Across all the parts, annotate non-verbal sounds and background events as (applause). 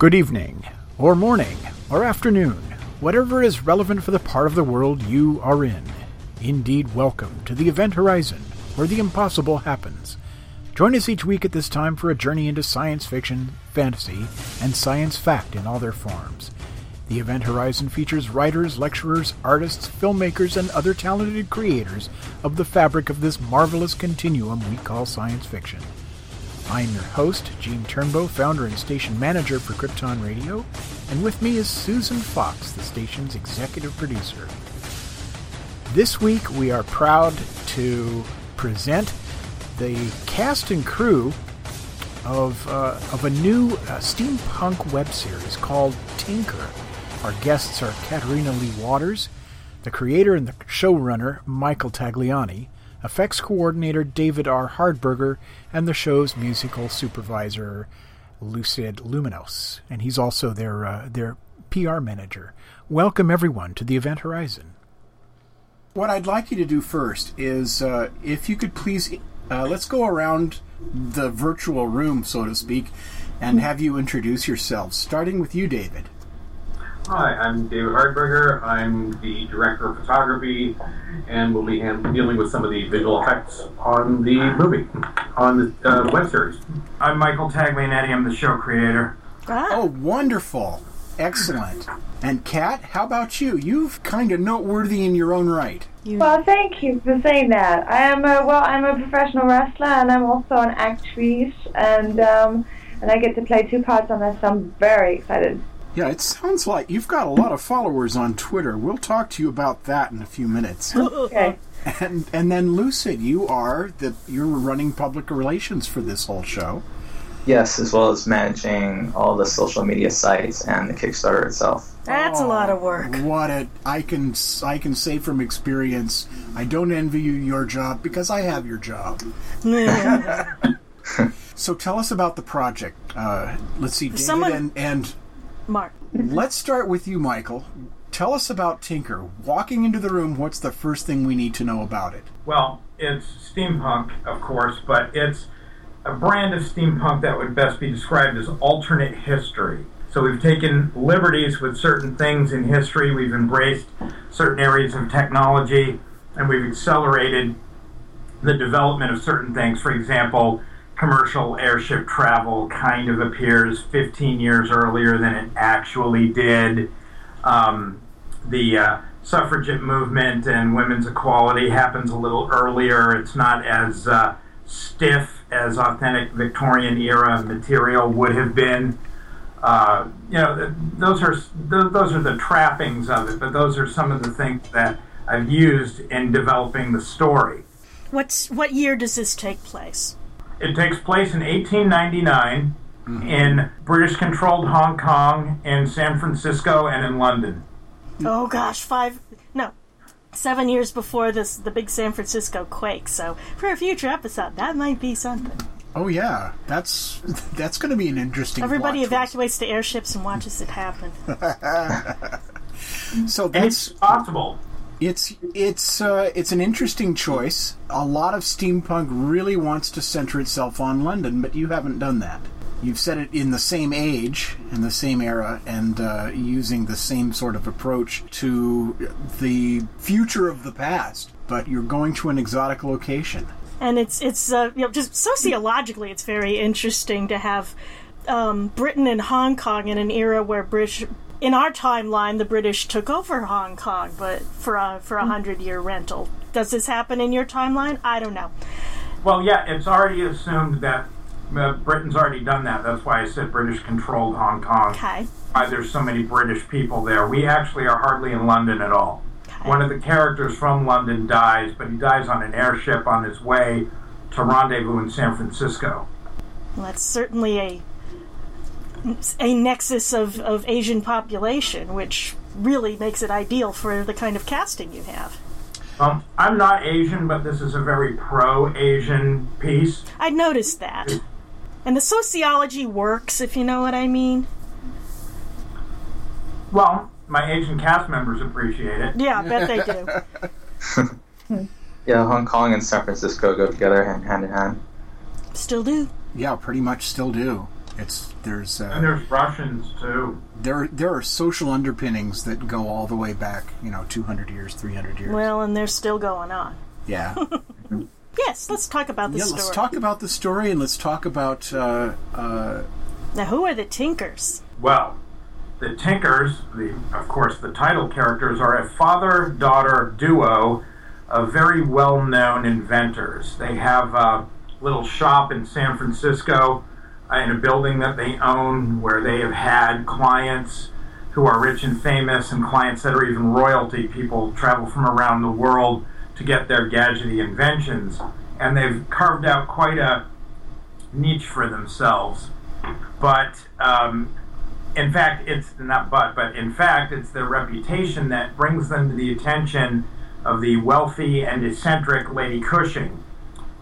Good evening, or morning, or afternoon, whatever is relevant for the part of the world you are in. Indeed, welcome to the Event Horizon, where the impossible happens. Join us each week at this time for a journey into science fiction, fantasy, and science fact in all their forms. The Event Horizon features writers, lecturers, artists, filmmakers, and other talented creators of the fabric of this marvelous continuum we call science fiction. I am your host, Gene Turnbow, founder and station manager for Krypton Radio, and with me is Susan Fox, the station's executive producer. This week we are proud to present the cast and crew of, uh, of a new uh, steampunk web series called Tinker. Our guests are Katarina Lee Waters, the creator and the showrunner Michael Tagliani, effects coordinator David R. Hardberger, and the show's musical supervisor Lucid Luminos. And he's also their uh, their PR manager. Welcome everyone to the Event Horizon. What I'd like you to do first is, uh, if you could please, uh, let's go around the virtual room, so to speak, and have you introduce yourselves. Starting with you, David. Hi, I'm David Hardberger. I'm the director of photography, and we'll be hand- dealing with some of the visual effects on the movie, on the uh, web series. I'm Michael Taglianetti. I'm the show creator. Oh, wonderful. Excellent. And Kat, how about you? You've kind of noteworthy in your own right. Well, thank you for saying that. I am a well, I'm a professional wrestler, and I'm also an actress, and um, and I get to play two parts on this. So I'm very excited. Yeah, it sounds like you've got a lot of followers on Twitter. We'll talk to you about that in a few minutes. Okay. And and then Lucid, you are the you're running public relations for this whole show. Yes, as well as managing all the social media sites and the Kickstarter itself. That's a lot of work. What a I can I can say from experience, I don't envy you your job because I have your job. (laughs) So tell us about the project. Uh, let's see, David Someone- and and Mark. (laughs) let's start with you, Michael. Tell us about Tinker. Walking into the room, what's the first thing we need to know about it? Well, it's steampunk, of course, but it's a brand of steampunk that would best be described as alternate history. So we've taken liberties with certain things in history, we've embraced certain areas of technology, and we've accelerated the development of certain things. For example, commercial airship travel kind of appears 15 years earlier than it actually did. Um, the uh, suffragette movement and women's equality happens a little earlier. It's not as uh, stiff as authentic Victorian era material would have been. Uh, you know, those are th- those are the trappings of it, but those are some of the things that I've used in developing the story. What's what year does this take place? It takes place in 1899 mm-hmm. in British-controlled Hong Kong, in San Francisco, and in London. Oh gosh, five no. Seven years before this the big San Francisco quake, so for a future episode that might be something. Oh yeah, that's that's going to be an interesting. Everybody plot evacuates to airships and watches it happen. (laughs) So that's it's possible. It's it's uh, it's an interesting choice. A lot of steampunk really wants to center itself on London, but you haven't done that. You've set it in the same age and the same era, and uh, using the same sort of approach to the future of the past. But you're going to an exotic location. and it's it's uh, you know just sociologically, it's very interesting to have um, Britain and Hong Kong in an era where British. In our timeline, the British took over Hong Kong, but for a for a hundred year rental. Does this happen in your timeline? I don't know. Well, yeah, it's already assumed that uh, Britain's already done that. That's why I said British controlled Hong Kong. Okay. Why there's so many British people there. We actually are hardly in London at all. One of the characters from London dies, but he dies on an airship on his way to rendezvous in San Francisco. Well, that's certainly a a nexus of, of Asian population, which really makes it ideal for the kind of casting you have. Um, I'm not Asian, but this is a very pro-Asian piece. I noticed that. And the sociology works, if you know what I mean. Well, my Asian cast members appreciate it. Yeah, I bet they do. (laughs) yeah, Hong Kong and San Francisco go together hand, hand in hand. Still do. Yeah, pretty much still do. It's there's uh, and there's Russians too. There there are social underpinnings that go all the way back, you know, 200 years, 300 years. Well, and they're still going on. Yeah. (laughs) yes, let's talk about the yeah, story. let's talk about the story and let's talk about uh, uh, now who are the Tinkers? Well, the Tinkers, the of course the title characters are a father-daughter duo of very well-known inventors. They have a little shop in San Francisco in a building that they own where they have had clients who are rich and famous and clients that are even royalty. People travel from around the world to get their gadgety inventions. And they've carved out quite a niche for themselves. But um, in fact, it's not but, but in fact, it's their reputation that brings them to the attention of the wealthy and eccentric Lady Cushing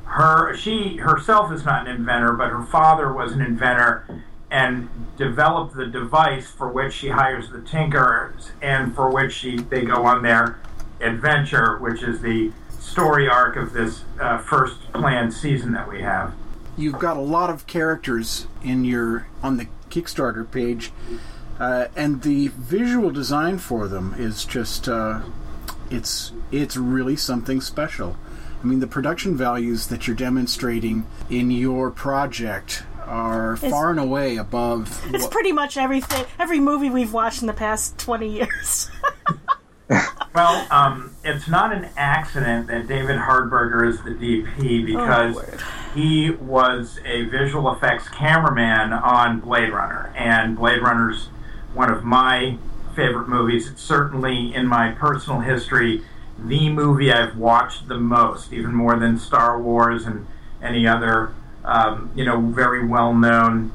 her she herself is not an inventor, but her father was an inventor and developed the device for which she hires the tinkerers and for which she they go on their adventure, which is the story arc of this uh, first planned season that we have. You've got a lot of characters in your on the Kickstarter page, uh, and the visual design for them is just uh, it's it's really something special. I mean, the production values that you're demonstrating in your project are It's- far and away above. It's what- pretty much everything, every movie we've watched in the past 20 years. (laughs) (laughs) Well, um, it's not an accident that David Hardberger is the DP because he was a visual effects cameraman on Blade Runner, and Blade Runner's one of my favorite movies. It's certainly in my personal history the movie I've watched the most, even more than Star Wars and any other, um, you know, very well-known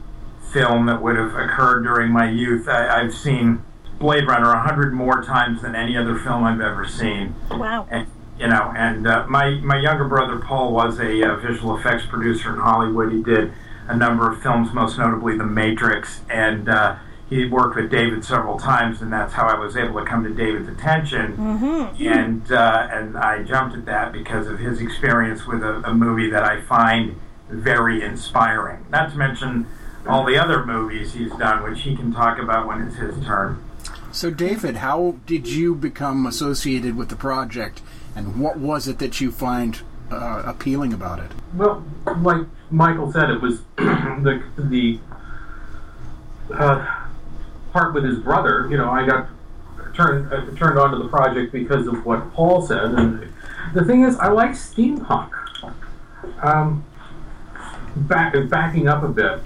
film that would have occurred during my youth. I, I've seen Blade Runner a hundred more times than any other film I've ever seen. wow. And, you know, and uh, my my younger brother Paul was a uh, visual effects producer in Hollywood. He did a number of films, most notably The Matrix, and uh, he worked with David several times, and that's how I was able to come to David's attention. Mm-hmm. And uh, and I jumped at that because of his experience with a, a movie that I find very inspiring. Not to mention all the other movies he's done, which he can talk about when it's his turn. So, David, how did you become associated with the project, and what was it that you find uh, appealing about it? Well, like Michael said, it was (clears throat) the the uh, part with his brother. You know, I got turned uh, turned onto the project because of what Paul said, and the thing is, I like steampunk. Um, back backing up a bit,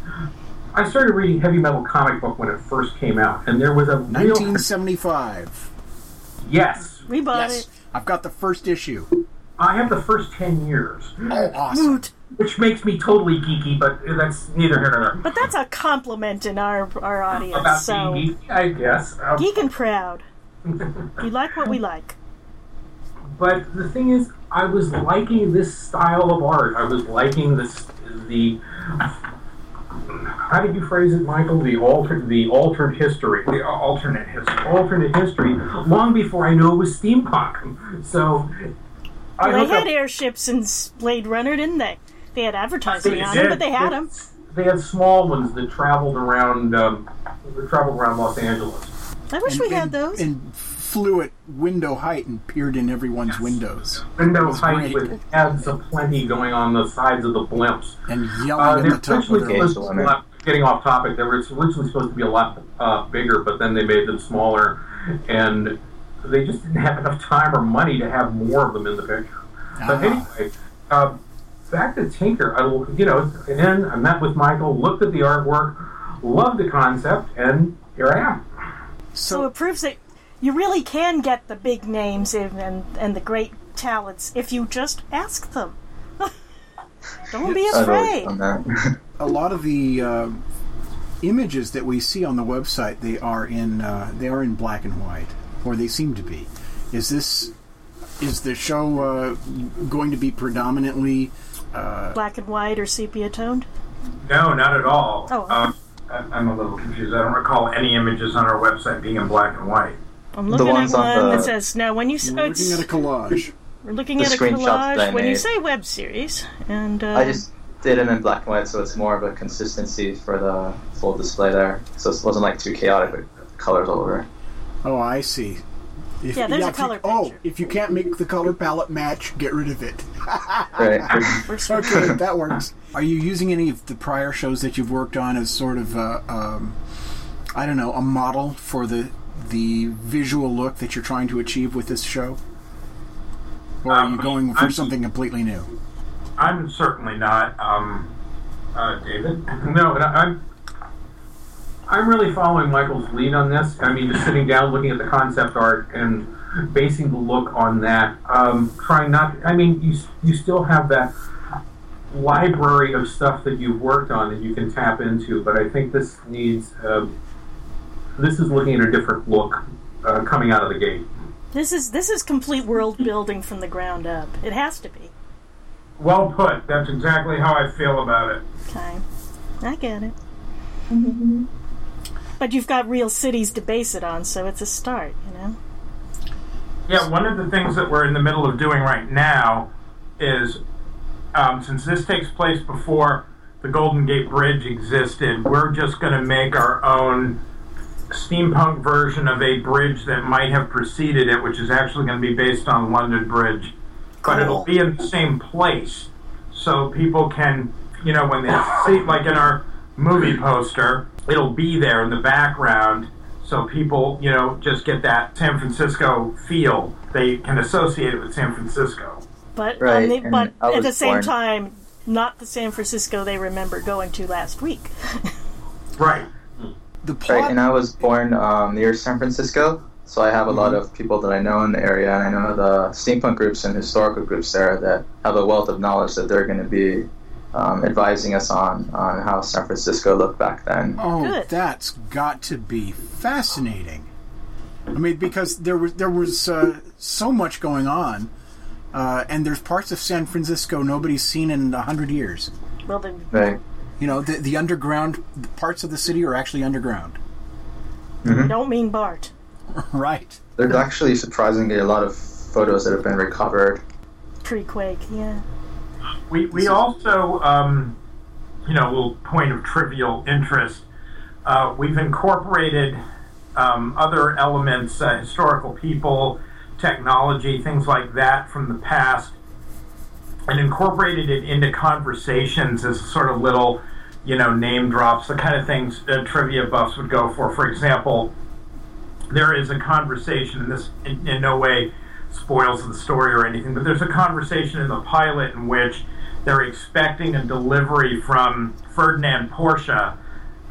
I started reading heavy metal comic book when it first came out, and there was a real 1975. yes. We bought Yes, it. I've got the first issue. I have the first ten years, Oh, awesome! Moot. Which makes me totally geeky, but that's neither here nor there. But that's a compliment in our, our audience. About so, being geeky, I guess. Um, geek and proud. (laughs) We like what we like. But the thing is, I was liking this style of art. I was liking this the how did you phrase it, Michael? The alter the altered history, the alternate history, alternate history. Long before I knew it was steampunk. So I Well, they had up- airships in Blade Runner, didn't they? They had advertising They on did. them, but they had them. They had small ones that traveled around um, traveled around Los Angeles. I wish And- we had those. And flew at window height and peered in everyone's windows. Window That's height great. with heads aplenty going on the sides of the blimps. And yelling Uh, in they're the top of their supposed to be a lot- getting off topic, they were originally supposed to be a lot uh, bigger, but then they made them smaller, and they just didn't have enough time or money to have more of them in the picture. But Ah. anyway, uh, back to Tinker. I, you know, and I met with Michael, looked at the artwork, loved the concept, and here I am. So it proves that you really can get the big names in and, and the great talents if you just ask them. (laughs) Don't be afraid. (laughs) a lot of the uh, images that we see on the website they are in uh, they are in black and white or they seem to be is this is the show uh, going to be predominantly uh, Black and white or sepia toned? No, not at all. Oh. Um, I, I'm a little confused. I don't recall any images on our website being in black and white. I'm looking at ones on one the- that says now when you s- we're looking at a collage we're looking at a screenshots that I collage when you say web series and uh, I just did them in black and white, so it's more of a consistency for the full display there. So it wasn't like too chaotic with colors all over. oh I see if, Yeah, there's a if you- color oh if you can't make the color palette match get rid of it Right. (laughs) we're okay that works are you using any of the prior shows that you've worked on as sort of uh, um, I don't know a model for the the visual look that you're trying to achieve with this show or are you Um, going for I'm- something completely new I'm certainly not, um, uh, David. (laughs) No, I'm. I'm really following Michael's lead on this. I mean, just sitting down, looking at the concept art, and basing the look on that. Um, trying not. I mean, you you still have that library of stuff that you've worked on that you can tap into, but I think this needs. Uh, this is looking at a different look uh, coming out of the gate. this is this is complete world building from the ground up. It has to be. Well put. That's exactly how I feel about it. Okay, I get it. But you've got real cities to base it on, so it's a start, you know. Yeah, one of the things that we're in the middle of doing right now is um, since this takes place before the Golden Gate Bridge existed, we're just going to make our own steampunk version of a bridge that might have preceded it, which is actually going to be based on London Bridge. But it'll be in the same place. So people can, you know, when they see, like in our movie poster, it'll be there in the background. So people, you know, just get that San Francisco feel. They can associate it with San Francisco. But Right, on the, but at the same born- time, not the San Francisco they remember going to last week. (laughs) Right. the plot Right, and I was born um, near San Francisco, so I have a lot Mm-hmm. of people that I know in the area, and I know the steampunk groups and historical groups there that have a wealth of knowledge that they're going to be um, advising us on on how San Francisco looked back then. Oh, Good. that's got to be fascinating. I mean, because there was there was uh, so much going on, uh, and there's parts of San Francisco nobody's seen in a hundred years. Well, then, Right. You know, the the underground the parts of the city are actually underground, Mm-hmm. don't mean BART. (laughs) right? There's actually surprisingly a lot of photos that have been recovered. Pre-quake, yeah. We, we also, um, you know, a little point of trivial interest. Uh, we've incorporated um, other elements, uh, historical people, technology, things like that from the past, and incorporated it into conversations as sort of little, you know, name drops, the kind of things uh, trivia buffs would go for. For example, there is a conversation, and this in, in no way spoils the story or anything, but there's a conversation in the pilot in which they're expecting a delivery from Ferdinand Porsche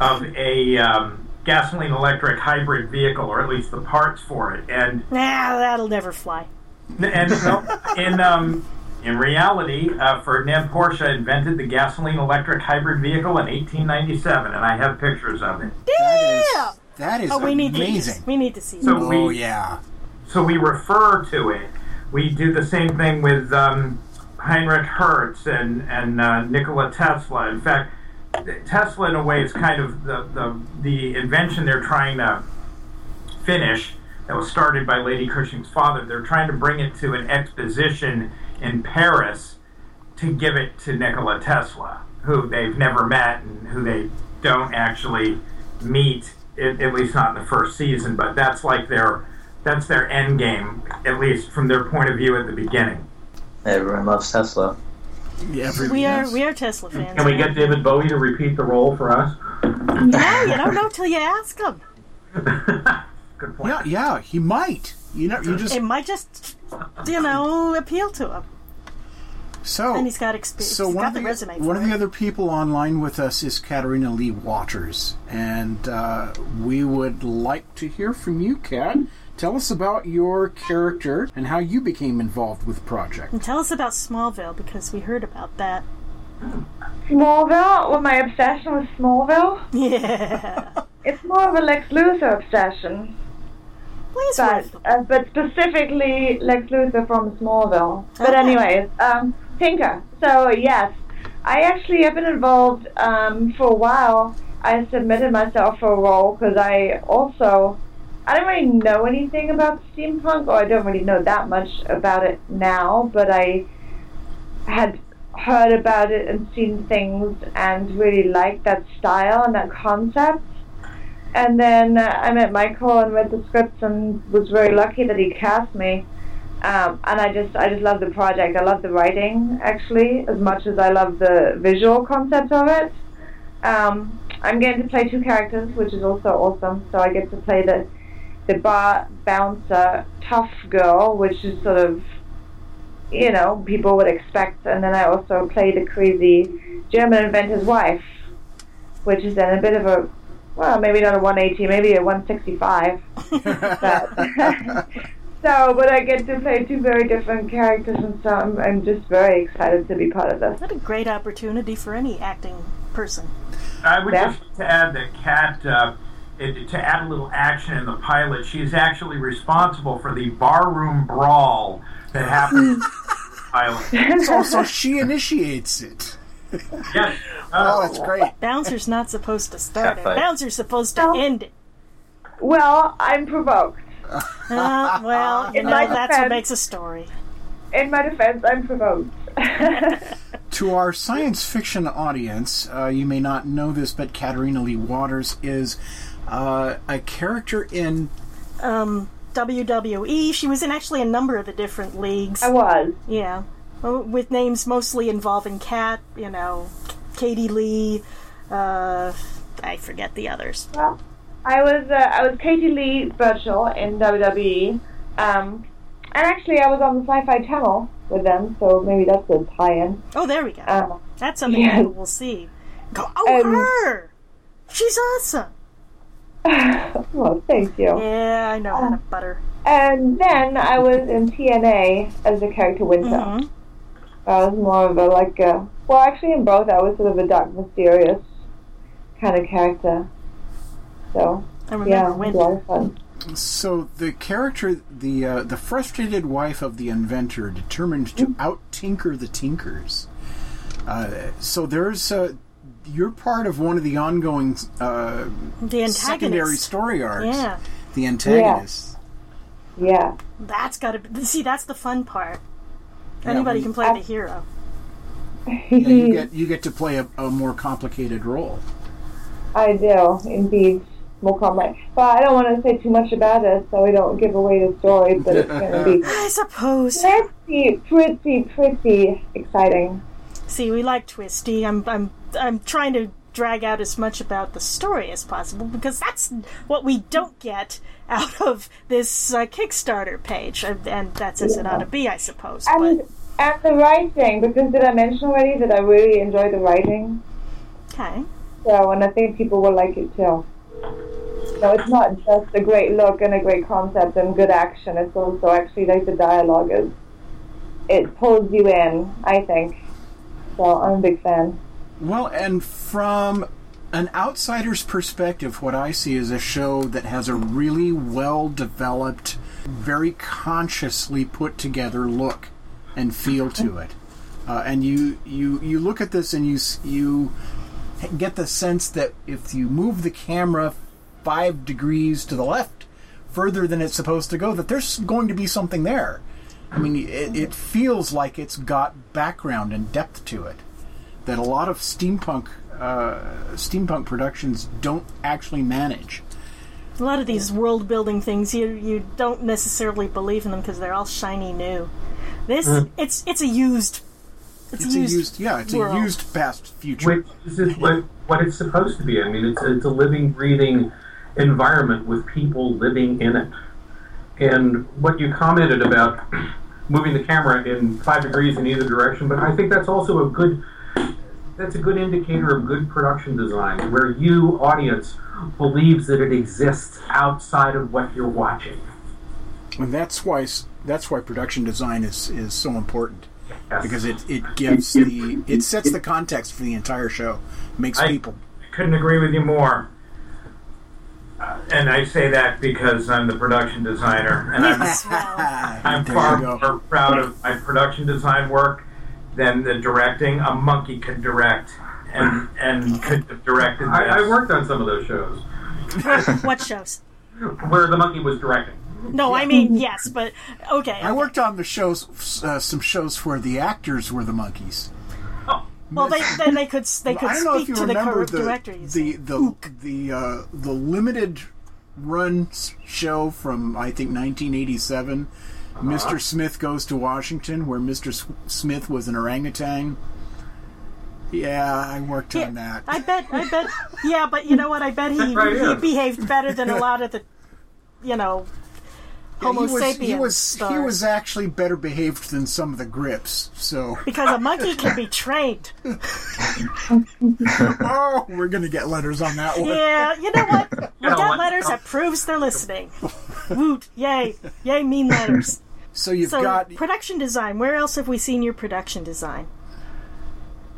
of a um, gasoline electric hybrid vehicle, or at least the parts for it. And Nah, that'll never fly. and so in um, in reality, uh, Ferdinand Porsche invented the gasoline electric hybrid vehicle in 1897, and I have pictures of it. That is Yeah. that is Oh, we need to amazing. we need to see So that. oh yeah, so we refer to it. We do the same thing with um, Heinrich Hertz and and uh, Nikola Tesla. In fact, Tesla, in a way, is kind of the the, the invention they're trying to finish. That was started by Lady Cushing's father. They're trying to bring it to an exposition in Paris to give it to Nikola Tesla, who they've never met and who they don't actually meet, at, at least not in the first season. But that's like their that's their end game, at least from their point of view at the beginning. Everyone loves Tesla. Yeah, We are yes. we are Tesla fans. Can we get David Bowie to repeat the role for us? No, you don't know till you ask him. (laughs) Good point. Yeah, yeah, he might. You know, you just It might just, you know, appeal to him. so. And he's got experience. So one got of the, the resume. one for of the other people online with us is Katarina Lee Waters, and uh, we would like to hear from you, Kat. Tell us about your character and how you became involved with the project. And tell us about Smallville because we heard about that. Smallville? Well, my obsession with Smallville? Yeah. (laughs) It's more of a Lex Luthor obsession. Please, but uh, but specifically Lex Luthor from Smallville. But Okay. anyways, um, Tinker. So yes, I actually have been involved um, for a while. I submitted myself for a role because I also I don't really know anything about steampunk, or I don't really know that much about it now. But I had heard about it and seen things and really liked that style and that concept. And then uh, I met Michael and read the scripts and was very lucky that he cast me. Um, and I just I just love the project. I love the writing actually as much as I love the visual concept of it. Um, I'm getting to play two characters, which is also awesome. So I get to play the the bar bouncer tough girl, which is sort of you know people would expect, and then I also play the crazy German inventor's wife, which is then a bit of a well, maybe not a 180, maybe a 165. but, (laughs) (laughs) so, but I get to play two very different characters, and so I'm, I'm just very excited to be part of this. What a great opportunity for any acting person. I would Yeah. just like to add that Kat, uh, it, to add a little action in the pilot, she's actually responsible for the barroom brawl that happened in pilot. So, (laughs) so she initiates it. Yes. Oh, that's great. Bouncer's not supposed to start it. Catfight. Bouncer's supposed to No. end it. Well, I'm provoked. Uh, well, you In know, my that's what makes a story. In my defense, I'm provoked. (laughs) To our science fiction audience, uh, you may not know this, but Katarina Lee Waters is uh, a character in. Um, WWE. She was in actually a number of the different leagues. I was. Yeah, Oh, with names mostly involving Cat. You know, Katie Lee. Uh, I forget the others. Well, I was uh, I was Katie Lee Burchill in WWE, um, and actually I was on the Sci-Fi Channel with them, so maybe that's a tie-in. Oh, there we go. Um, That's something yes. people will see. Go, oh, Um, her! She's awesome. (laughs) well, thank you. Yeah, I know how to butter. And then I was in TNA as the character Winter. Mhm. I was more of a like a well, actually in both I was sort of a dark, mysterious kind of character. So I remember yeah, it was when. a lot of fun. So the character, the uh, the frustrated wife of the inventor, determined to out tinker the tinkers. Uh, so there's uh, you're part of one of the ongoing uh, The secondary story arcs. Yeah, The antagonist. Yeah. that's got to see. That's the fun part. Yeah, Anybody we- can play the hero. (laughs) Yeah, you get you get to play a, a more complicated role. I do, indeed. More complex. But I don't want to say too much about it so we don't give away the story, but it's going to be (laughs) I suppose. pretty, pretty, pretty exciting. See, we like Twisty. I'm, I'm, I'm trying to drag out as much about the story as possible because that's what we don't get out of this uh, Kickstarter page, and and that's as it ought to be, I suppose. And, and the writing, because did I mention already that I really enjoy the writing? okay, So, and I think people will like it too. So it's not just a great look and a great concept and good action. It's also actually like the dialogue is. It pulls you in, I think. So I'm a big fan. Well, and from an outsider's perspective, what I see is a show that has a really well developed, very consciously put together look and feel to it. Uh, and you, you you look at this and you you get the sense that if you move the camera five degrees to the left, further than it's supposed to go, that there's going to be something there. I mean, it, it feels like it's got background and depth to it that a lot of steampunk uh, steampunk productions don't actually manage. A lot of these world building things, you you don't necessarily believe in them because they're all shiny new. This it's it's a used. It's, It's a a used. used, yeah, it's world. a used past future. which is what, what it's supposed to be. I mean, it's, it's a living, breathing environment with people living in it. And what you commented about moving the camera in five degrees in either direction, but I think that's also a good that's a good indicator of good production design, where you, audience, believes that it exists outside of what you're watching. And that's why that's why production design is is so important Yes. because it it gives the it sets the context for the entire show, makes people. I- people. couldn't agree with you more. Uh, and I say that because I'm the production designer, and I'm, (laughs) I'm far more proud of my production design work than the directing. A monkey could direct, and and could have directed. I, I worked on some of those shows (laughs) what shows? where the monkey was directing. No, I mean yes, but okay. I worked on the shows, uh, some shows where the actors were the monkeys. Well, they then they could they could I don't know if speak you to the remember the director. you the see. the the uh, the limited run show from I think 1987. Uh-huh. Mr. Smith goes to Washington, where Mr. S- Smith was an orangutan. Yeah, I worked Yeah, on that. I bet. I bet. Yeah, but you know what? I bet he Right, he behaved better than a lot of the, you know, Yeah, Homo he was, sapiens He was stars. he was actually better behaved than some of the grips. So because a monkey can be trained. (laughs) (laughs) oh, we're gonna get letters on that one. Yeah, you know what? (laughs) We know got letters that proves they're listening. Woot! Yay! Yay! Mean letters. So you've So got production design. Where else have we seen your production design?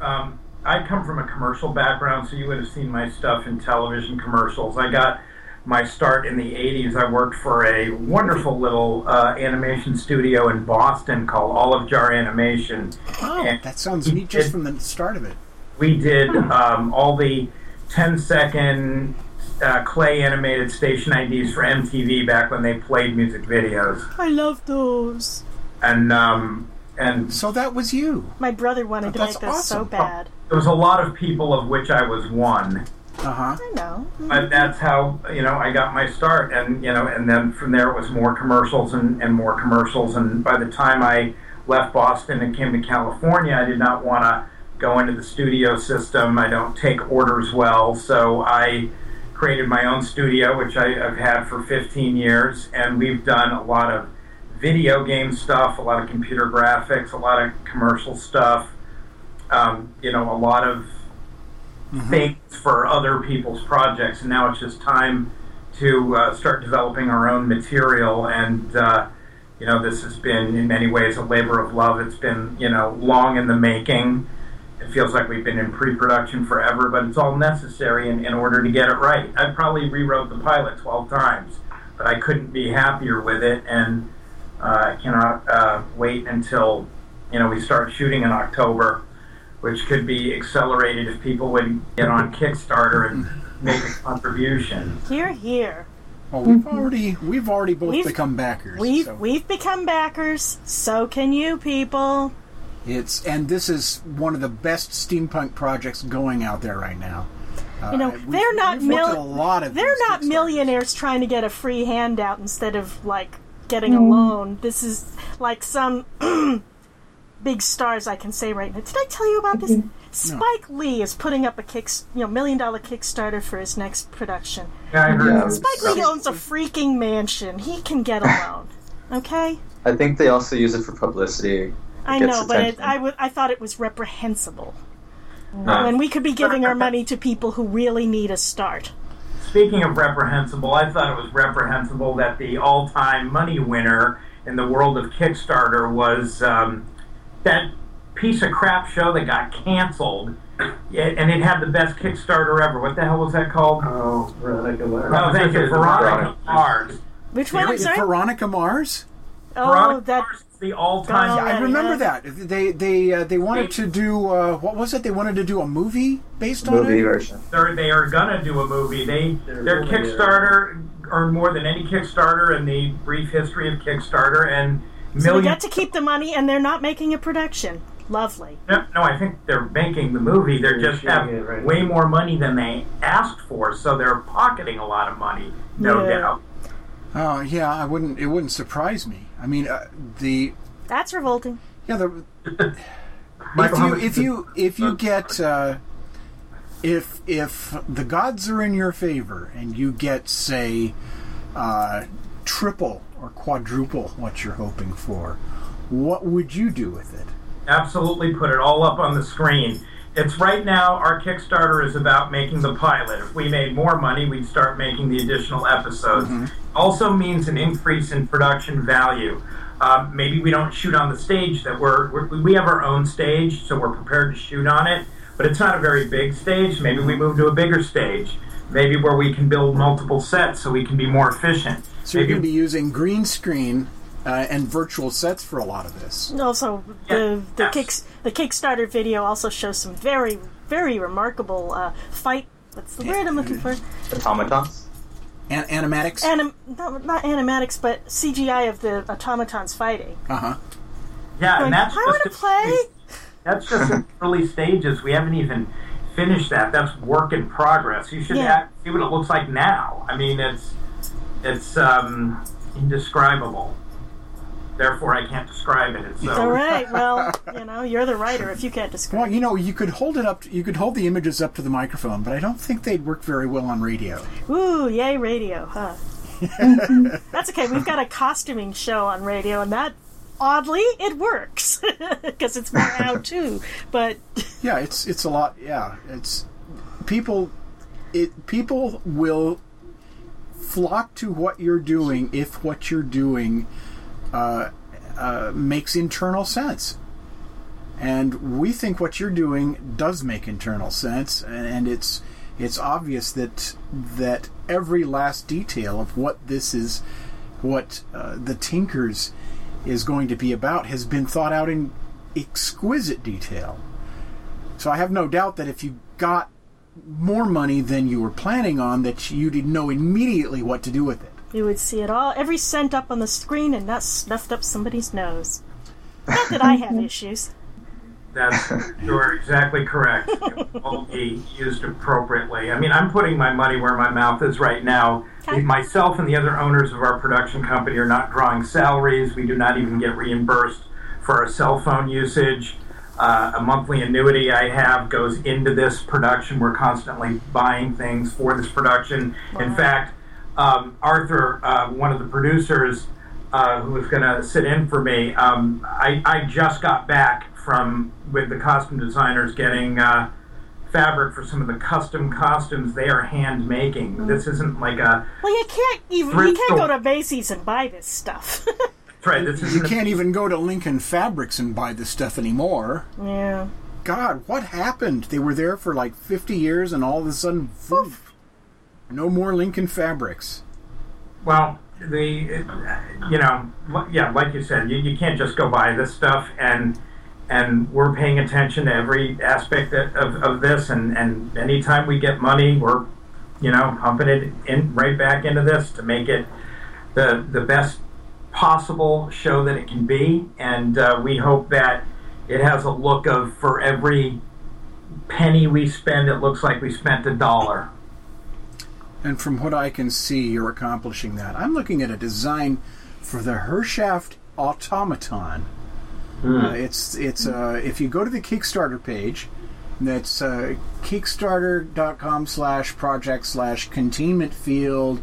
um, I come from a commercial background, so you would have seen my stuff in television commercials. I got my start in the 80s. I worked for a wonderful little uh, animation studio in Boston called Olive Jar Animation. oh, And that sounds neat just from the start of it. we did um, all the 10 second uh, clay animated station IDs for MTV back when they played music videos. I love those. And um, and So that was you. My brother wanted to That's make those so awesome. bad. there was a lot of people of which I was one. Uh huh. I know. but that's how you know I got my start, and you know, and then from there it was more commercials and, and more commercials. And by the time I left Boston and came to California, I did not want to go into the studio system. I don't take orders well, so I created my own studio, which I, I've had for 15 years, and we've done a lot of video game stuff, a lot of computer graphics, a lot of commercial stuff. Um, you know, a lot of things for other people's projects, and now it's just time to uh, start developing our own material. And uh, you know, this has been in many ways a labor of love. It's been you know long in the making. It feels like we've been in pre-production forever, but it's all necessary in, in order to get it right. I probably rewrote the pilot 12 times, but I couldn't be happier with it, and uh, I cannot uh, wait until you know we start shooting in October which could be accelerated if people would get on Kickstarter and make a contribution. Here, here. Oh, we've already we've already both We've- become backers. We've so we've become backers. So can you, people. it's and this is one of the best steampunk projects going out there right now. Uh, You know, we've- they're not we've mil- a lot of They're not millionaires trying to get a free handout instead of like getting a loan. This is like some (clears throat) big stars I can say right now. Did I tell you about this? Spike Lee is putting up a kick, you know, million dollar Kickstarter for his next production. Yeah, I heard Yeah. that. Spike Lee owns a freaking mansion. He can get a loan. (laughs) Okay, I think they also use it for publicity. I gets know, but it, attention. I would I thought it was reprehensible. Uh, When we could be giving our money to (laughs) people who really need a start. speaking of reprehensible, I thought it was reprehensible that the all-time money winner in the world of Kickstarter was um, that piece of crap show that got canceled. Yeah, and it had the best Kickstarter ever. What the hell was that called? Oh, Veronica Mars. Oh, thank you, Veronica Mars. Which one? I'm Wait, sorry. Veronica Mars. Oh, Veronica that Mars is the all-time. Oh, I remember yeah. that they they uh, they wanted to do uh, what was it? They wanted to do a movie based on Movie it. version. they're, they are gonna do a movie. They their doing it. Kickstarter earned more than any Kickstarter in the brief history of Kickstarter, and So they millions. got to keep the money, and they're not making a production. lovely. No, no, I think they're making the movie. They're They're just have it right way more money than they asked for, so they're pocketing a lot of money, no Yeah. doubt. Oh yeah, I wouldn't. It wouldn't surprise me. I mean, uh, the That's revolting. yeah the (laughs) if you if you if you get uh, if if the gods are in your favor and you get say uh, triple or quadruple what you're hoping for, what would you do with it? absolutely put it all up on the screen. It's right now, our Kickstarter is about making the pilot. If we made more money, we'd start making the additional episodes. Also means an increase in production value. Um, maybe we don't shoot on the stage that we're, we're, we have our own stage, so we're prepared to shoot on it, but it's not a very big stage. Maybe we move to a bigger stage. Maybe where we can build multiple sets so we can be more efficient. So you're going to be using green screen uh, and virtual sets for a lot of this. Also, the the Yes. kicks the Kickstarter video also shows some very very remarkable uh, fight. What's the word I'm looking for? Automatons. An- animatics. Anim, not, not animatics, but CGI of the automatons fighting. uh huh. Yeah, Like, and that's I want to just play. (laughs) That's just in early stages. We haven't even finished that. That's work in progress. You should Yeah. act, see what it looks like now. I mean, it's it's um, indescribable. Therefore, I can't describe it. It's so All right. (laughs) Well, you know, you're the writer. If you can't describe, Well, you know, you could hold it up. You could hold the images up to the microphone, but I don't think they'd work very well on radio. Ooh, yay, radio, huh? (laughs) That's okay. We've got a costuming show on radio, and that oddly it works (laughs) because it's more how to. But Yeah, it's it's a lot. Yeah, it's people. It people will flock to what you're doing if what you're doing uh, uh, makes internal sense. And we think what you're doing does make internal sense, and it's it's obvious that that every last detail of what this is, what uh, the Tinkers is going to be about, has been thought out in exquisite detail. So I have no doubt that if you got more money than you were planning on, that you didn't know immediately what to do with it. you would see it all, every cent up on the screen, and not snuffed up somebody's nose. Not that I have (laughs) issues. That's you're exactly correct. It will be used appropriately. I mean, I'm putting my money where my mouth is right now. Okay. Myself and the other owners of our production company are not drawing salaries. We do not even get reimbursed for our cell phone usage. Uh, a monthly annuity I have goes into this production. We're constantly buying things for this production. In fact, um, Arthur, uh, one of the producers, uh, who was going to sit in for me, um, I, I just got back from with the costume designers getting uh, fabric for some of the custom costumes they are hand making. This isn't like a Well, you can't even you can't go to Macy's and buy this stuff. (laughs) right. This You isn't a- can't even go to Lincoln Fabrics and buy this stuff anymore. yeah. God, what happened? They were there for like 50 years and all of a sudden, poof, no more Lincoln Fabrics. Well, the uh, you know yeah, like you said, you, you can't just go buy this stuff and and we're paying attention to every aspect of, of, of this and and anytime we get money, we're you know pumping it in right back into this to make it the the best possible show that it can be, and uh, we hope that it has a look of for every penny we spend, it looks like we spent a dollar. And from what I can see, you're accomplishing that. I'm looking at a design for the Hershaft automaton. Uh, it's it's uh, if you go to the Kickstarter page, that's uh, kickstarter.com slash project slash containment field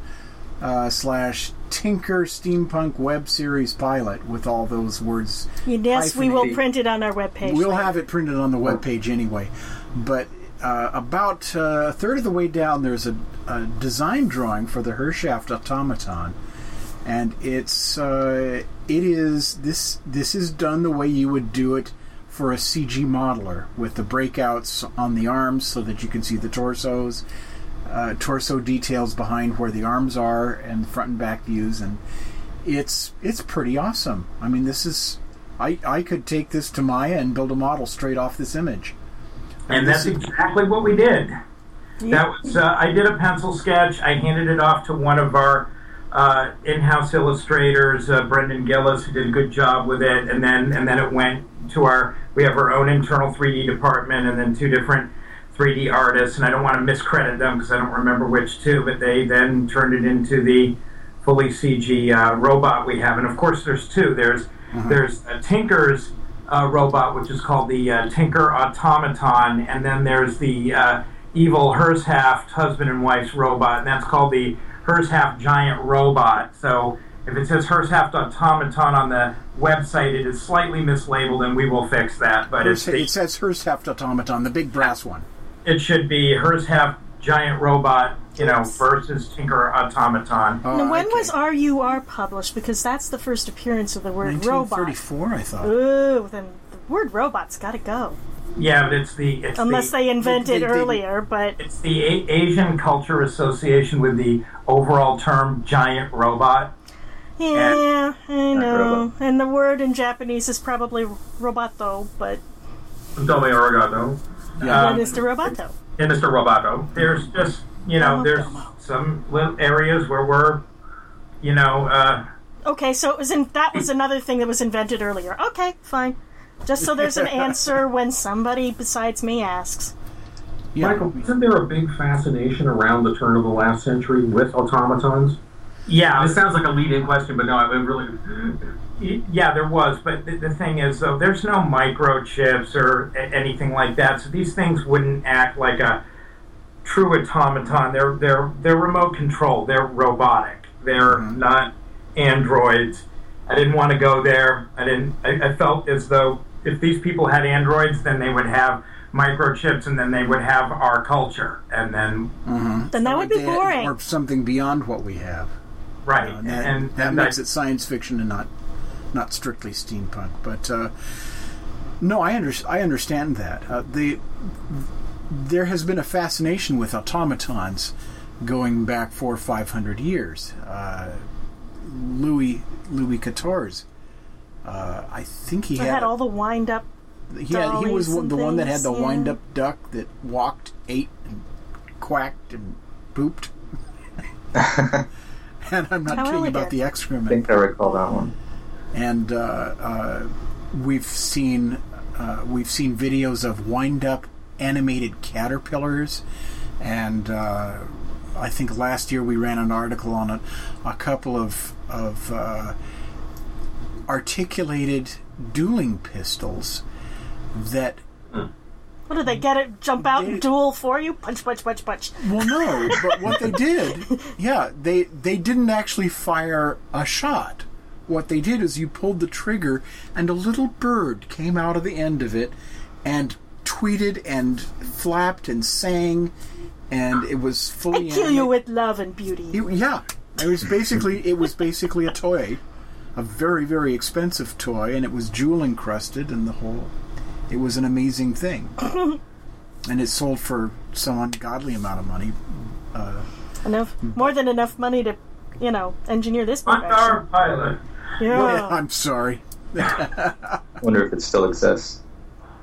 uh, slash tinker steampunk web series pilot with all those words. Yes, we will print it on our webpage. We'll have it printed on the webpage anyway. But uh, about uh, a third of the way down, there's a, a design drawing for the Hershaft automaton, and it's uh, it is this this is done the way you would do it for a CG modeler with the breakouts on the arms so that you can see the torsos. Uh, torso details behind where the arms are and front and back views and it's it's pretty awesome. I mean, this is I I could take this to Maya and build a model straight off this image. And that's exactly what we did. That was uh, I did a pencil sketch. I handed it off to one of our uh, in-house illustrators, uh, Brendan Gillis, who did a good job with it, and then and then it went to our. We have our own internal 3D department, and then two different 3D artists, and I don't want to miscredit them because I don't remember which two, but they then turned it into the fully CG uh, robot we have, and of course there's two. There's there's uh, Tinker's uh, robot, which is called the uh, Tinker Automaton, and then there's the uh, evil Hershaft husband and wife's robot, and that's called the Hershaft Giant Robot. So if it says Hershaft Automaton on the website, it is slightly mislabeled, and we will fix that. But it's It says Hershaft Automaton, the big brass one. It should be hers have Giant Robot, you know, versus Tinker Automaton. Oh, Now, when okay. was RUR published? Because that's the first appearance of the word robot. 1934, I thought. Ooh, then the word robot's got to go. Yeah, but it's the it's Unless the, they invented they- they- earlier, but It's the A- Asian Culture Association with the overall term giant robot. yeah, I know. robot. And the word in Japanese is probably roboto, but Domo Arigato. Yeah. what is the roboto? And Mr. Roboto. There's just, you know, there's domo. some little areas where we're, you know, uh, Okay, so it was in, that was another thing that was invented earlier. Okay, fine. Just so there's an answer (laughs) when somebody besides me asks. Yeah. Michael, isn't there a big fascination around the turn of the last century with automatons? yeah, This sounds like a lead-in question, but no, I really. Y- Yeah, there was, but the, the thing is, though, there's no microchips or a- anything like that, so these things wouldn't act like a true automaton. They're they're they're remote controlled. They're robotic. They're mm-hmm. not androids. I didn't want to go there. I didn't. I, I felt as though if these people had androids, then they would have microchips, and then they would have our culture, and then mm-hmm. Then that would be boring. Or something beyond what we have. right, And that, and that and makes I- it science fiction and not not strictly steampunk. But uh, no, I under, I understand that. Uh, the there has been a fascination with automatons going back four or five hundred years. Uh, Louis Louis Quatorze. Uh, I think he had, had all the wind up. he, had, he was dollies and the one that had the yeah. wind up duck that walked, ate, and quacked and pooped. (laughs) (laughs) and I'm not How kidding about elegant. the I think I recall that one. And uh, uh, we've seen uh, we've seen videos of wind up animated caterpillars, and uh, I think last year we ran an article on a, a couple of of uh, articulated dueling pistols that What did they get it? Jump out They- and duel for you? Punch, punch, punch, punch. well no but what they (laughs) did yeah they they didn't actually fire a shot what they did is you pulled the trigger and a little bird came out of the end of it and tweeted and flapped and sang and it was fully. I fully kill you with love and beauty. it- yeah it was basically it was basically a toy a very very expensive toy and it was jewel encrusted and the whole it was an amazing thing (coughs) and it sold for some ungodly amount of money uh, Enough, more than enough money to, you know, engineer this One perfection. hour pilot. Yeah, I'm sorry. (laughs) Wonder if it still exists.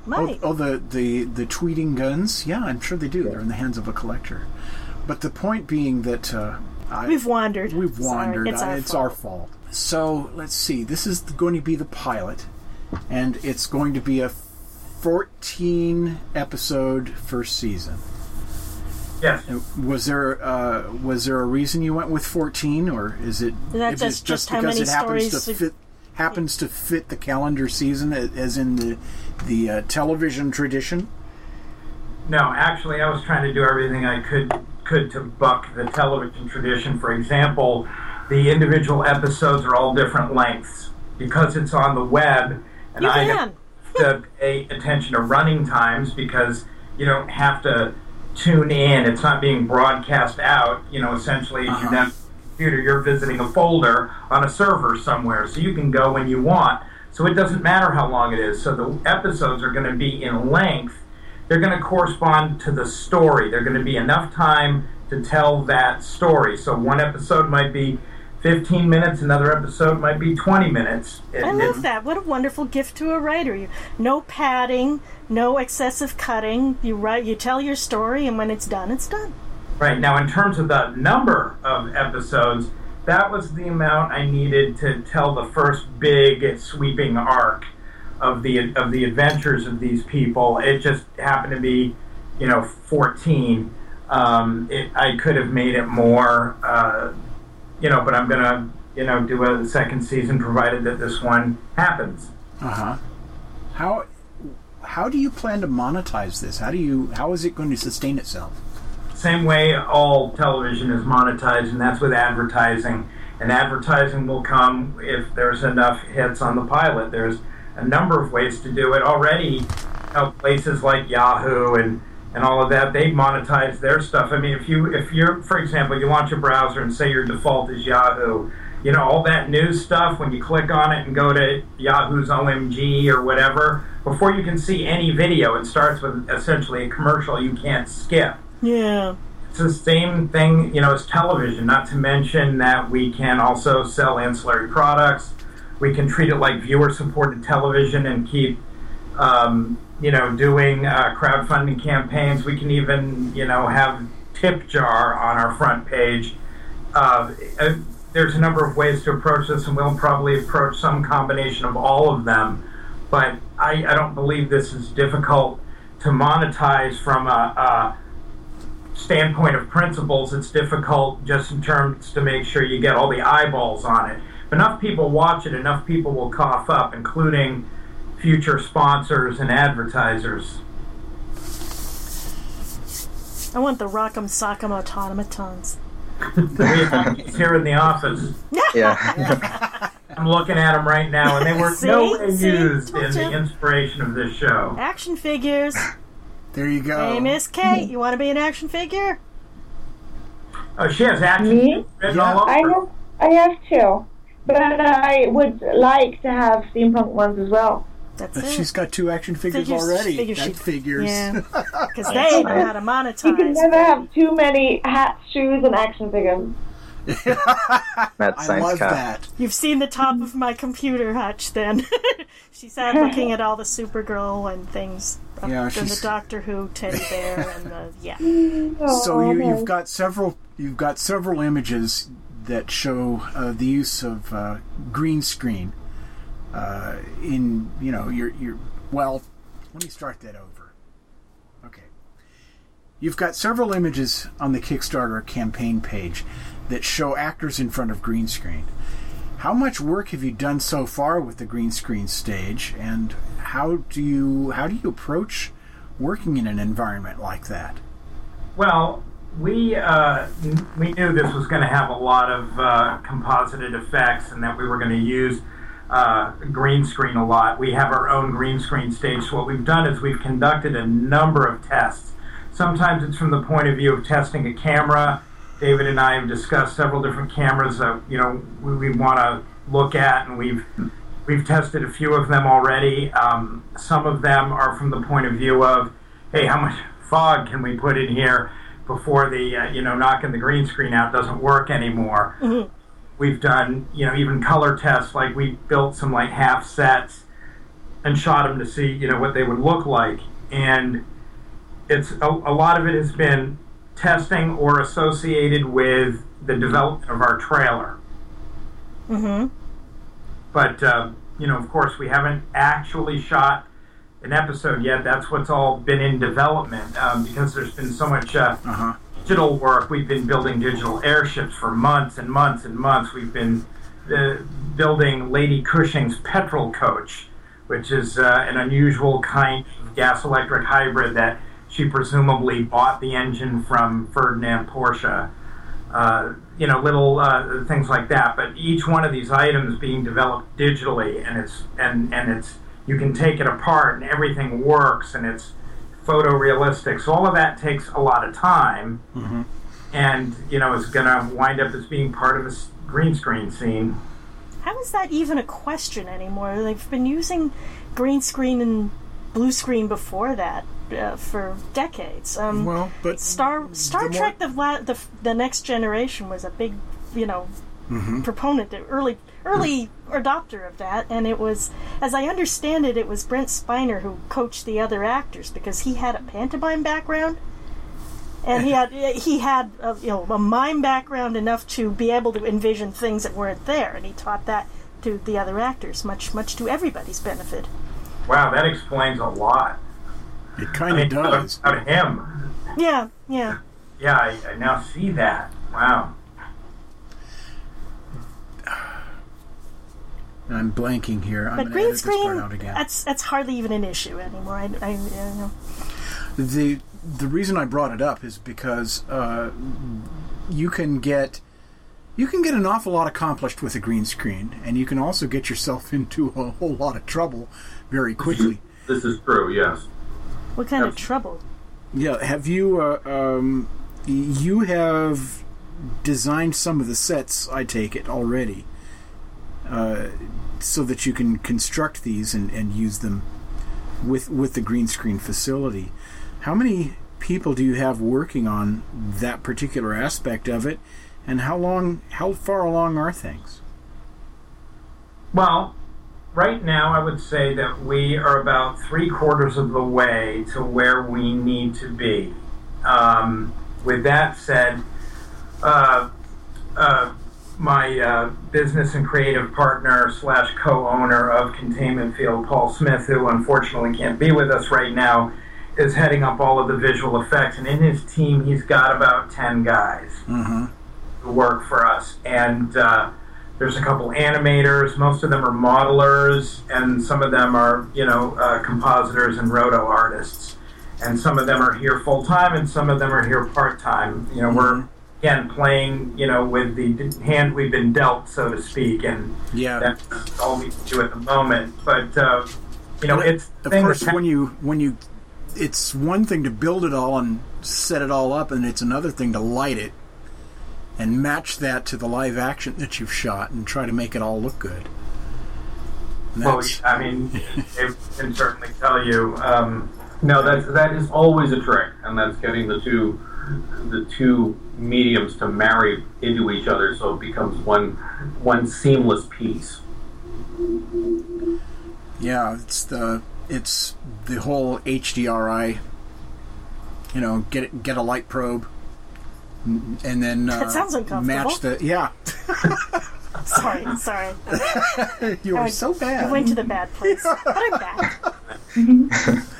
Oh, might. oh, the, the the tweeting guns. Yeah, I'm sure they do. They're in the hands of a collector. But the point being that uh, I, We've wandered. we've Sorry, wandered. it's I- our it's our fault. So let's see. This is going to be the pilot, and it's going to be a 14 episode first season. Yes. Was there uh, was there a reason you went with 14, or is it? Is that is it just- just how because many it happens to it- fit happens to fit the calendar season, as in the the uh, television tradition? No, actually, I was trying to do everything I could could to buck the television tradition. For example, the individual episodes are all different lengths because it's on the web, and You I can. have to pay attention to running times because you don't have to tune in. It's not being broadcast out. You know, essentially, if you're uh-huh. computer, you're visiting a folder on a server somewhere, so you can go when you want. So it doesn't matter how long it is. So the episodes are going to be in length. They're going to correspond to the story. They're going to be enough time to tell that story. So one episode might be 15 minutes, another episode might be 20 minutes. It- I it- love that. What a wonderful gift to a writer. You, no padding, no excessive cutting. You write, you tell your story, and when it's done, it's done. Right now, in terms of the number of episodes, that was the amount I needed to tell the first big sweeping arc of the of the adventures of these people. It just happened to be, you know, 14. Um, it, I could have made it more, uh, you know, but I'm gonna, you know, do a second season provided that this one happens. Uh huh. How how do you plan to monetize this? How do you how is it going to sustain itself? Same way all television is monetized, and that's with advertising. And advertising will come if there's enough hits on the pilot. There's a number of ways to do it already. You know, places like Yahoo and and all of that they monetize their stuff. I mean, if you if you're for example you launch a browser and say your default is Yahoo, you know all that news stuff when you click on it and go to Yahoo's OMG or whatever before you can see any video, it starts with essentially a commercial you can't skip. Yeah. It's the same thing, you know, as television. Not to mention that we can also sell ancillary products. We can treat it like viewer-supported television and keep, um, you know, doing uh, crowdfunding campaigns. We can even, you know, have tip jar on our front page. Uh, there's a number of ways to approach this, and we'll probably approach some combination of all of them. But I, I don't believe this is difficult to monetize from a, a standpoint of principles, it's difficult just in terms to make sure you get all the eyeballs on it. If enough people watch it, enough people will cough up, including future sponsors and advertisers. I want the Rock'em Sock'em automatons. He's here in the office. (laughs) Yeah. (laughs) I'm looking at them right now, and they were See? no way See? used Told in the inspiration of this show. Action figures. There you go. Hey, Miss Kate, you want to be an action figure? Oh, she has action Me? written Yeah. all I over. have, I have two, but I would like to have steampunk ones as well. That's But it. she's got two action figures, Figures- already. figures that she- figures. Yeah, (laughs) because they know how to monetize. You can never have too many hats, shoes, and action figures. (laughs) Mad I Science love Cat. that. You've seen the top of my computer, Hutch. Then (laughs) she sat looking at all the Supergirl and things. Yeah, and the she's- Doctor Who teddy bear and the yeah. So Oh, you, you've, got several you've got several images that show uh, the use of uh, green screen uh, in you know your your well. Let me start that over. Okay, you've got several images on the Kickstarter campaign page that show actors in front of green screen. How much work have you done so far with the green screen stage, and how do you how do you approach working in an environment like that? Well, we uh, we knew this was going to have a lot of uh, composited effects, and that we were going to use uh, green screen a lot. We have our own green screen stage. So what we've done is we've conducted a number of tests. Sometimes it's from the point of view of testing a camera. David and I have discussed several different cameras that you know we, we want to look at, and we've we've tested a few of them already. Um, some of them are from the point of view of, hey, how much fog can we put in here before the uh, you know knocking the green screen out doesn't work anymore. We've done you know even color tests, like we built some like half sets and shot them to see you know what they would look like, and it's a, a lot of it has been testing or associated with the development of our trailer. Mm-hmm. But uh, you know, of course, we haven't actually shot an episode yet. That's what's all been in development um, because there's been so much uh, Uh-huh. Digital work. We've been building digital airships for months and months and months. We've been uh, building Lady Cushing's petrol coach, which is uh, an unusual kind of gas electric hybrid that she presumably bought the engine from Ferdinand Porsche. Uh, you know, little uh, things like that. But each one of these items being developed digitally, and it's and and it's you can take it apart, and everything works, and it's photorealistic. So all of that takes a lot of time, and you know, is going to wind up as being part of this green screen scene. How is that even a question anymore? They've been using green screen and blue screen before that uh, for decades. Um, Well, but Star Star the more- Trek: the, la- the the Next Generation was a big, you know, Mm-hmm. proponent, the early early adopter of that, and it was, as I understand it, it was Brent Spiner who coached the other actors because he had a pantomime background. and he had (laughs) he had a, you know a mime background enough to be able to envision things that weren't there, and he taught that to the other actors, much much to everybody's benefit. Wow, that explains a lot. It I kind mean, of does. About him. Yeah, yeah. Yeah, I, I now see that. Wow. I'm blanking here. I'm But gonna green edit this part screen, out again. that's that's hardly even an issue anymore. I, I, you know. the the reason I brought it up is because uh, you can get you can get an awful lot accomplished with a green screen, and you can also get yourself (laughs) into a whole lot of trouble very quickly. This is true, yes. What kind of trouble? Yeah, have you uh, um, you have designed some of the sets? I take it already, uh, so that you can construct these and, and use them with with the green screen facility. How many people do you have working on that particular aspect of it, and how long, how far along are things? Well, right now, I would say that we are about three quarters of the way to where we need to be. Um, with that said, uh, uh, my uh, business and creative partner slash co-owner of Containment Field, Paul Smith, who unfortunately can't be with us right now, is heading up all of the visual effects, and in his team, he's got about ten guys Mm-hmm. who work for us, and uh, there's a couple animators. Most of them are modelers, and some of them are, you know, uh, compositors and roto artists. And some of them are here full time, and some of them are here part time. You know, we're again playing, you know, with the hand we've been dealt, so to speak, and Yeah. that's all we can do at the moment. But uh, you know, it's the Of course, when you when you, it's one thing to build it all and set it all up, and it's another thing to light it and match that to the live action that you've shot and try to make it all look good. Well, I mean, (laughs) they can certainly tell you. Um, No, that's that is always a trick, and that's getting the two the two mediums to marry into each other so it becomes one one seamless piece. yeah, it's the it's the whole HDRI. You know, get it, get a light probe, and then uh, That sounds uncomfortable. match the yeah. (laughs) Sorry, sorry. (laughs) You I are so I bad. went to the bad place, (laughs) but I'm back.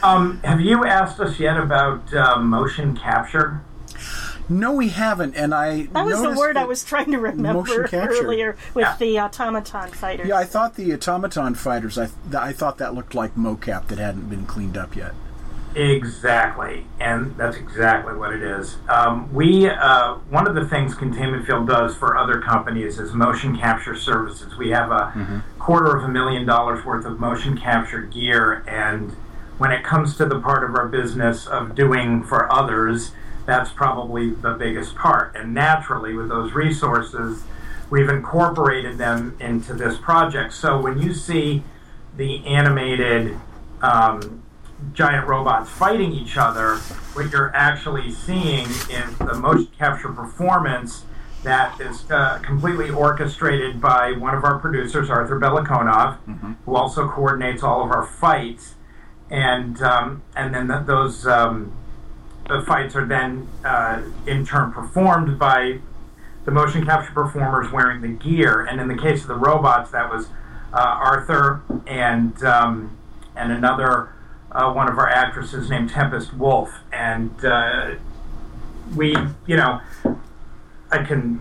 um, have you asked us yet about uh, motion capture? No, we haven't, and I That was the noticed word I was trying to Motion remember capture. earlier with Yeah. the automaton fighters. Yeah, I thought the automaton fighters. I th- I thought that looked like mocap that hadn't been cleaned up yet. Exactly, and that's exactly what it is. Um, we uh, one of the things Containment Field does for other companies is motion capture services. We have a quarter of a million dollars worth of motion capture gear, and when it comes to the part of our business of doing for others, that's probably the biggest part. And naturally, with those resources, we've incorporated them into this project. So when you see the animated um, giant robots fighting each other, what you're actually seeing is the motion capture performance that is uh, completely orchestrated by one of our producers, Arthur Belakonov, who also coordinates all of our fights. And um, and then th- those um, the fights are then uh, in turn performed by the motion capture performers wearing the gear. And in the case of the robots, that was uh, Arthur and um, and another uh, one of our actresses named Tempest Wolf. And uh, we, you know, I can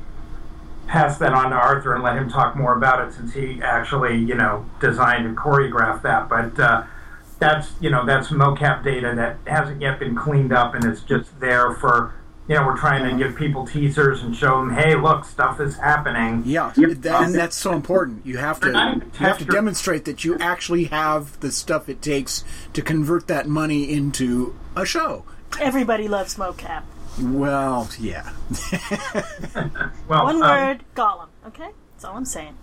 pass that on to Arthur and let him talk more about it since he actually, you know, designed and choreographed that. But uh, that's, you know, that's mocap data that hasn't yet been cleaned up and it's just there for, you know, we're trying to give people teasers and show them, hey, look, stuff is happening. Yeah, Yep. that, and that's so important. You have to They're not even you have to demonstrate that you actually have the stuff it takes to convert that money into a show. Everybody loves mocap. Well, yeah. (laughs) Well, One um, word, Gollum. Okay, that's all I'm saying.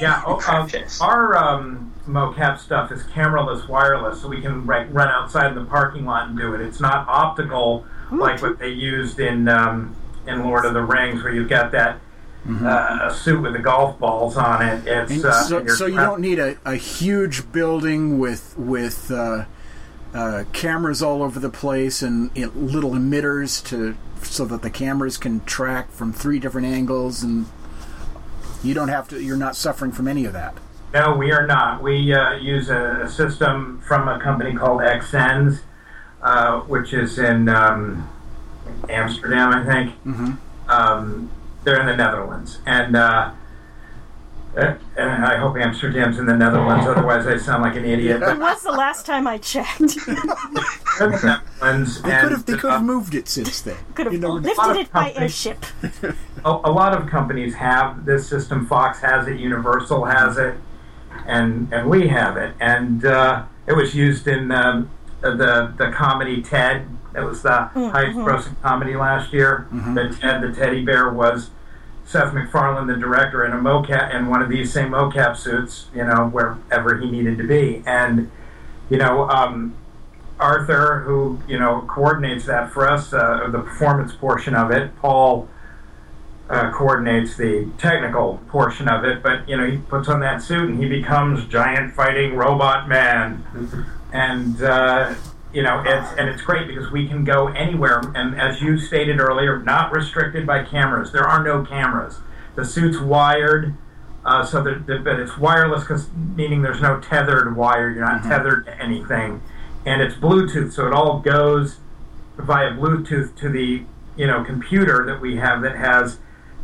Yeah, oh, (laughs) um, our um, mocap stuff is cameraless, wireless, so we can like, run outside in the parking lot and do it. It's not optical like what they used in um, in Lord of the Rings, where you've got that uh, suit with the golf balls on it. It's uh, so, so you don't need a, a huge building with with uh, uh, cameras all over the place and it, little emitters to so that the cameras can track from three different angles and you don't have to you're not suffering from any of that No, we are not. We uh, use a, a system from a company called Xsens, uh, which is in um, Amsterdam, I think. mm-hmm. Um, they're in the Netherlands, and uh, uh, and I hope Amsterdam's in the Netherlands. (laughs) Otherwise, I sound like an idiot. When was the last time I checked? They're in the Netherlands, they could have they could uh, have moved it since then (laughs) Could have You know, lifted it by airship. (laughs) a, a lot of companies have this system. Fox has it, Universal has it, and and we have it. And uh, it was used in um, the the comedy Ted. It was the highest grossing comedy last year. The Ted, the teddy bear, was Seth MacFarlane, the director, in a mocap in one of these same mocap suits. You know, wherever he needed to be, and you know. Um, Arthur, who you know coordinates that for us, uh, the performance portion of it. Paul uh, coordinates the technical portion of it, but you know he puts on that suit and he becomes giant fighting robot man, (laughs) and uh, you know it's and it's great because we can go anywhere. And as you stated earlier, not restricted by cameras. There are no cameras. The suit's wired. Uh, so that, that, but it's wireless, cause, meaning there's no tethered wire. You're not tethered to anything, and it's Bluetooth, so it all goes via Bluetooth to the you know computer that we have that has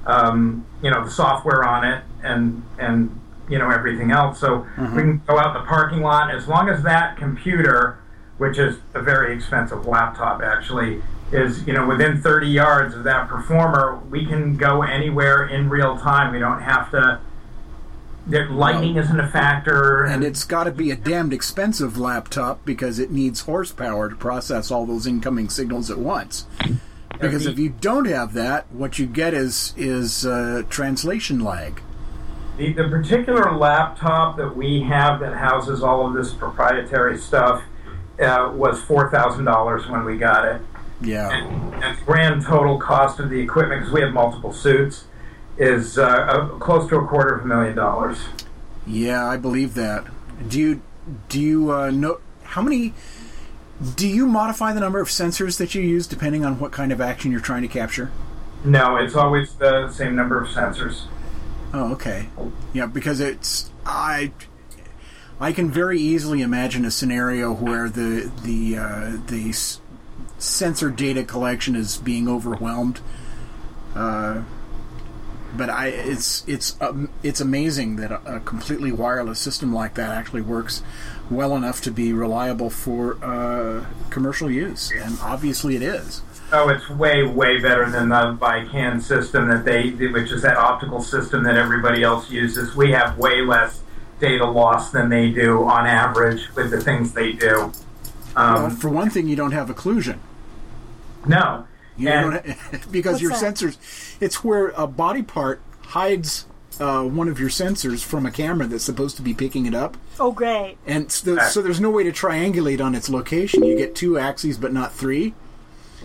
um, you know the software on it and and you know everything else. So we can go out in the parking lot as long as that computer, which is a very expensive laptop actually, is you know within 30 yards of that performer, we can go anywhere in real time. We don't have to. That lightning isn't a factor, and it's got to be a damned expensive laptop because it needs horsepower to process all those incoming signals at once. Because if you don't have that, what you get is is uh, translation lag. The, the particular laptop that we have that houses all of this proprietary stuff uh, was four thousand dollars when we got it, Yeah, and, and the grand total cost of the equipment because we have multiple suits is uh, uh, close to a quarter of a million dollars. yeah, I believe that. Do you do you uh, know how many? Do you modify the number of sensors that you use depending on what kind of action you're trying to capture? No, it's always the same number of sensors. Oh, okay. Yeah, because it's I I can very easily imagine a scenario where the the uh, the s- sensor data collection is being overwhelmed. Uh, but I it's it's um, it's amazing that a, a completely wireless system like that actually works well enough to be reliable for uh, commercial use, and obviously it is. Oh, it's way, way better than the Vicon system that they, which is that optical system that everybody else uses. We have way less data loss than they do on average with the things they do. Well, Um, for one thing, you don't have occlusion. no, You And- don't, (laughs) because your that? sensors, it's where a body part hides uh, one of your sensors from a camera that's supposed to be picking it up, Oh, great. and so, so there's no way to triangulate on its location. You get two axes, but not three.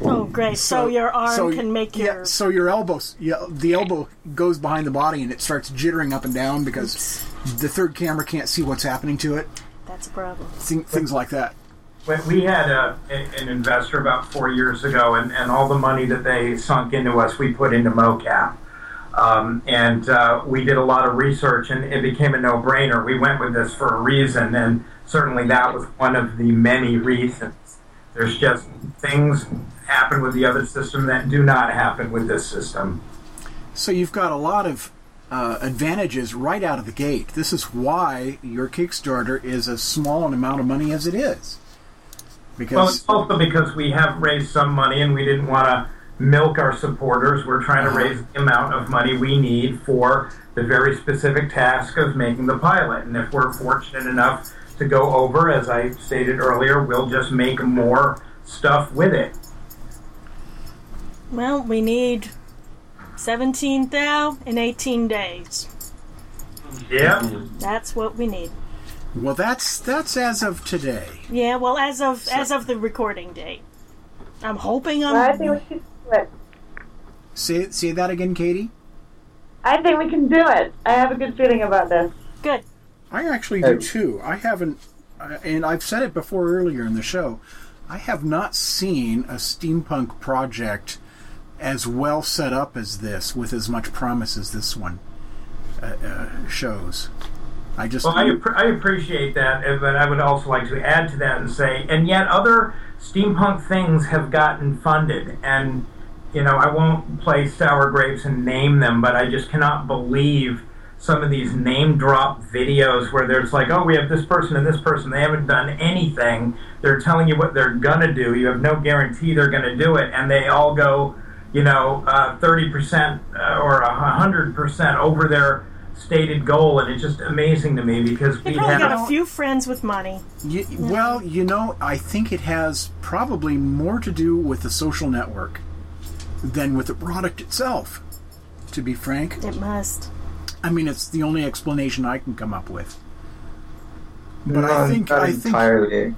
Oh, great. So, your arm so- can make yeah, your. so your elbows, yeah, the elbow goes behind the body and it starts jittering up and down because the third camera can't see what's happening to it. That's a problem. Thing, things like that. when we had a, an investor about four years ago, and, and all the money that they sunk into us, we put into mocap. Um, and uh, we did a lot of research, and it became a no-brainer. We went with this for a reason, and certainly that was one of the many reasons. There's just things happen with the other system that do not happen with this system. So you've got a lot of uh, advantages right out of the gate. This is why your Kickstarter is as small an amount of money as it is. Well, Because it's also because we have raised some money, and we didn't want to milk our supporters. We're trying to uh-huh. raise the amount of money we need for the very specific task of making the pilot. And if we're fortunate enough to go over, as I stated earlier, we'll just make more stuff with it. Well, we need 17 thou in 18 days. Yeah. That's what we need. well, that's that's as of today. Yeah, well, as of as of the recording date. I'm hoping I'm. I think we can do it. Say say that again, Katie. I think we can do it. I have a good feeling about this. Good. I actually do too. I haven't uh, and I've said it before earlier in the show, I have not seen a steampunk project as well set up as this, with as much promise as this one uh, uh, shows. I just Well, I, appre- I appreciate that, but I would also like to add to that and say, and yet other steampunk things have gotten funded, and you know, I won't play sour grapes and name them, but I just cannot believe some of these name drop videos where there's like, oh, we have this person and this person, they haven't done anything. They're telling you what they're gonna do. You have no guarantee they're gonna do it, and they all go, you know, uh, thirty percent uh, or hundred percent over their stated goal, and it's just amazing to me because They we probably got have. a few friends with money. Y- Well, you know, I think it has probably more to do with the social network than with the product itself. To be frank, It must. I mean, it's the only explanation I can come up with. But Not- I think not I think.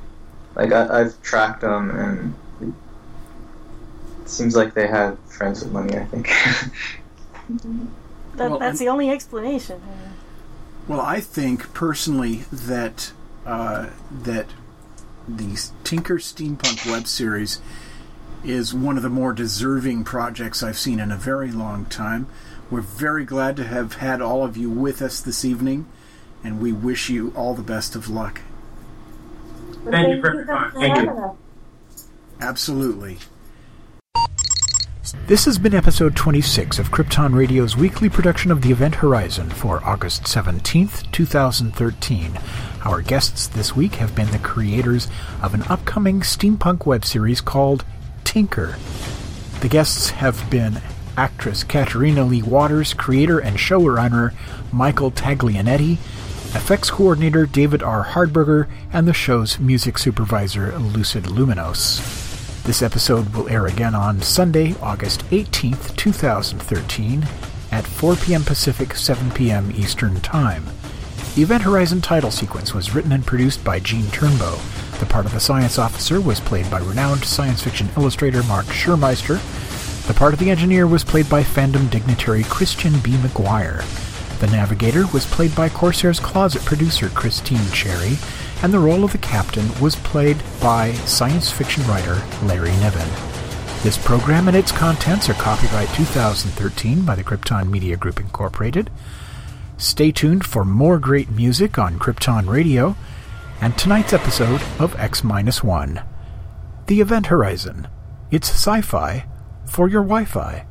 Like I, I've tracked them, and it seems like they had friends with money. I think. (laughs) That, Well, that's and- the only explanation. Well, I think personally that uh, that the Tinker Steampunk web series is one of the more deserving projects I've seen in a very long time. We're very glad to have had all of you with us this evening, and we wish you all the best of luck. Thank you very much. Thank you. Absolutely. This has been episode 26 of Krypton Radio's weekly production of the Event Horizon for August 17th, 2013. Our guests this week have been the creators of an upcoming steampunk web series called Tinker. The guests have been actress Katarina Leigh Waters, creator and showrunner Michael Taglianetti, effects coordinator David R. Hardberger, and the show's music supervisor Lucid Luminos. This episode will air again on Sunday, August 18th, 2013, at 4 p.m. Pacific, 7 p.m. Eastern Time. The Event Horizon title sequence was written and produced by Gene Turnbow. The part of the science officer was played by renowned science fiction illustrator Mark Schurmeister. The part of the engineer was played by fandom dignitary Christian B. McGuire. The navigator was played by Corsair's Closet producer Christine Cherry, and the role of the captain was played by science fiction writer Larry Niven. This program and its contents are copyright 2013 by the Krypton Media Group Incorporated. Stay tuned for more great music on Krypton Radio and tonight's episode of X 1. The Event Horizon. It's sci fi for your Wi Fi.